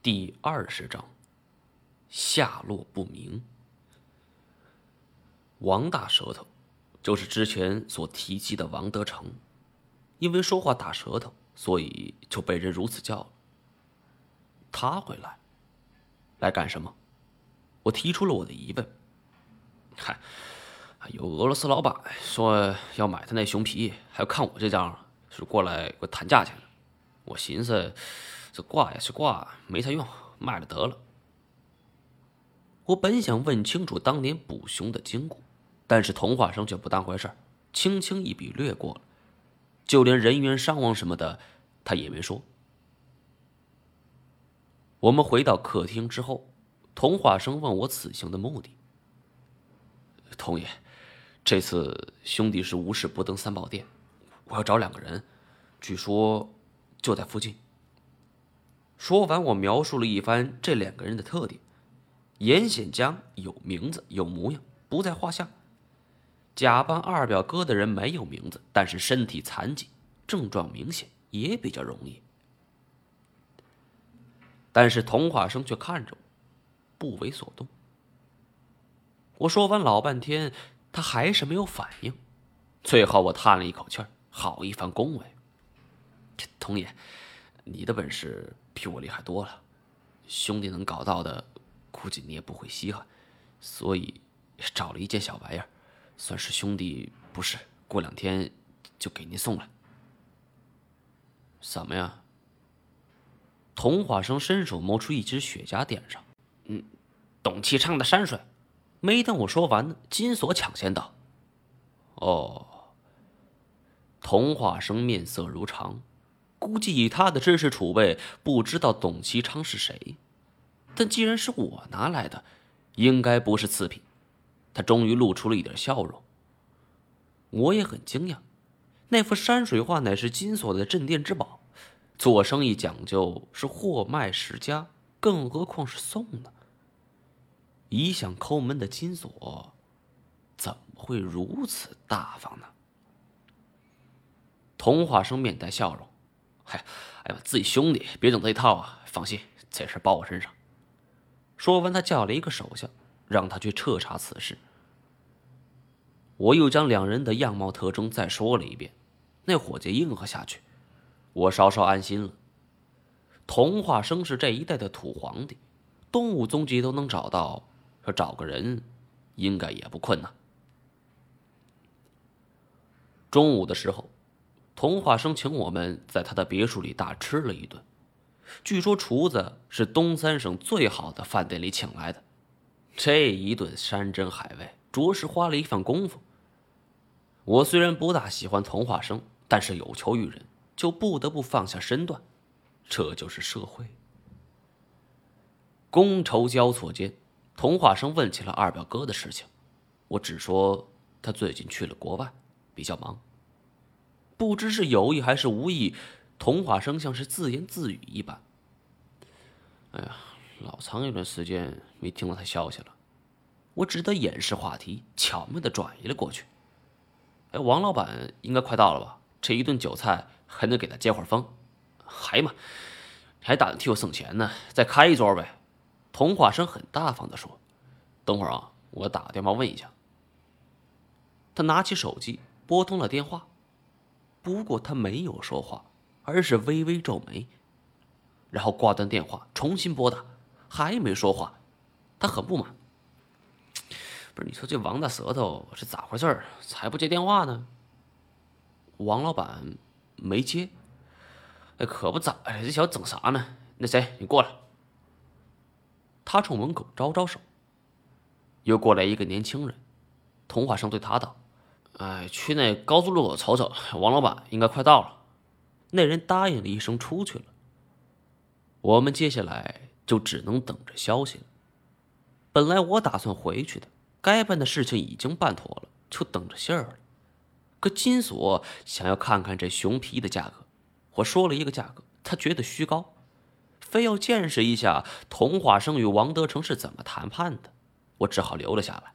第二十章，下落不明。王大舌头，就是之前所提及的王德成，因为说话大舌头，所以就被人如此叫了。他会来，来干什么？我提出了我的疑问。嗨，有俄罗斯老板说要买他那熊皮，还要看我这张，是过来给我谈价钱的。我寻思。这挂呀是挂，没啥用，卖了得了。我本想问清楚当年捕熊的经过，但是童话生却不当回事轻轻一笔略过了，就连人员伤亡什么的，他也没说。我们回到客厅之后，童话生问我此行的目的。童爷，这次兄弟是无事不登三宝殿，我要找两个人，据说就在附近。说完，我描述了一番这两个人的特点：严显江有名字有模样，不在话下；假扮二表哥的人没有名字，但是身体残疾，症状明显，也比较容易。但是童话生却看着我，不为所动。我说完老半天，他还是没有反应。最后，我叹了一口气儿，好一番恭维：“童爷，你的本事……”比我厉害多了，兄弟能搞到的，估计你也不会稀罕，所以找了一件小玩意儿，算是兄弟不是。过两天就给您送来。什么呀？童话生伸手摸出一支雪茄点上，嗯，董其昌的山水。没等我说完呢，金锁抢先道：“哦。”童话生面色如常。估计以他的知识储备，不知道董其昌是谁。但既然是我拿来的，应该不是次品。他终于露出了一点笑容。我也很惊讶，那幅山水画乃是金锁的镇店之宝。做生意讲究是货卖十家，更何况是送呢？一向抠门的金锁，怎么会如此大方呢？童话生面带笑容。嗨，哎呀，自己兄弟，别整这一套啊！放心，这事包我身上。说完，他叫了一个手下，让他去彻查此事。我又将两人的样貌特征再说了一遍，那伙计应和下去，我稍稍安心了。童话生是这一代的土皇帝，动物踪迹都能找到，说找个人，应该也不困难。中午的时候。童话生请我们在他的别墅里大吃了一顿，据说厨子是东三省最好的饭店里请来的，这一顿山珍海味着实花了一番功夫。我虽然不大喜欢童话生，但是有求于人，就不得不放下身段，这就是社会。觥筹交错间，童话生问起了二表哥的事情，我只说他最近去了国外，比较忙。不知是有意还是无意，童话生像是自言自语一般。哎呀，老长一段时间没听到他消息了，我只得掩饰话题，巧妙的转移了过去。哎，王老板应该快到了吧？这一顿酒菜还能给他接会儿风？嗨嘛，还打算替我省钱呢？再开一桌呗。童话生很大方的说：“等会儿啊，我打个电话问一下。”他拿起手机拨通了电话。不过他没有说话，而是微微皱眉，然后挂断电话，重新拨打，还没说话。他很不满。不是你说这王大舌头是咋回事儿才不接电话呢？王老板没接。哎，可不咋的，这小子整啥呢？那谁，你过来。他冲门口招招手。又过来一个年轻人，童话生对他道。哎，去那高速路口瞅瞅，王老板应该快到了。那人答应了一声，出去了。我们接下来就只能等着消息了。本来我打算回去的，该办的事情已经办妥了，就等着信儿了。可金锁想要看看这熊皮的价格，我说了一个价格，他觉得虚高，非要见识一下童话生与王德成是怎么谈判的，我只好留了下来。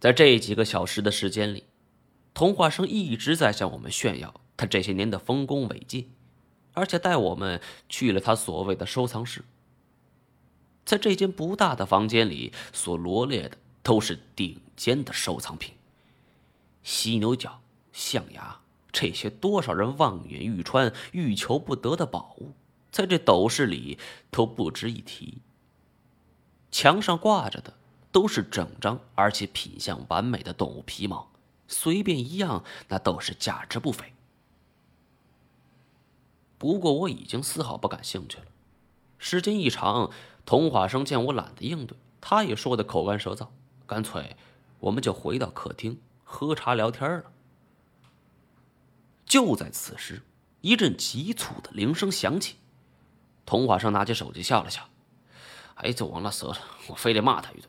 在这几个小时的时间里，童话生一直在向我们炫耀他这些年的丰功伟绩。而且带我们去了他所谓的收藏室。在这间不大的房间里，所罗列的都是顶尖的收藏品。犀牛角、象牙，这些多少人望眼欲穿、欲求不得的宝物，在这斗室里都不值一提。墙上挂着的都是整张而且品相完美的动物皮毛，随便一样，那都是价值不菲。不过我已经丝毫不感兴趣了。时间一长，童华生见我懒得应对，他也说的口干舌燥，干脆我们就回到客厅。喝茶聊天了。就在此时，一阵急促的铃声响起。童华生拿起手机笑了笑：“哎，这王大舌头，我非得骂他一顿。”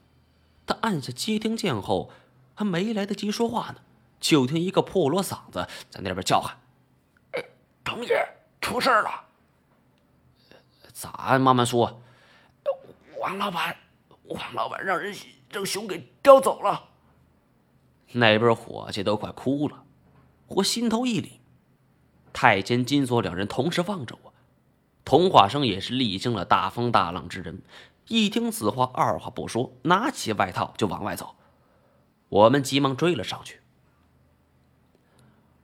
他按下接听键后，还没来得及说话呢，就听一个破锣嗓子在那边叫喊：“童爷，出事了！咋？慢慢说。王老板，王老板让人让熊给叼走了。”那边伙计都快哭了，我心头一凛。太监、金锁两人同时望着我，童话生也是历经了大风大浪之人，一听此话，二话不说，拿起外套就往外走。我们急忙追了上去。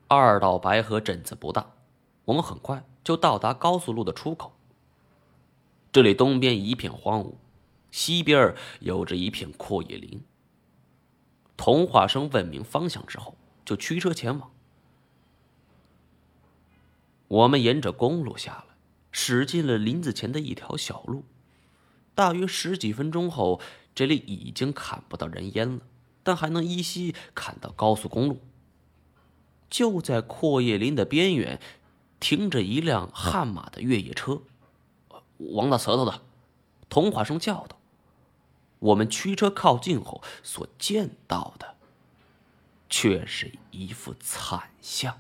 二道白河镇子不大，我们很快就到达高速路的出口。这里东边一片荒芜，西边有着一片阔叶林。童话生问明方向之后，就驱车前往。我们沿着公路下来，驶进了林子前的一条小路。大约十几分钟后，这里已经看不到人烟了，但还能依稀看到高速公路。就在阔叶林的边缘，停着一辆悍马的越野车。王大舌头的，童话生叫道。我们驱车靠近后，所见到的，却是一副惨象。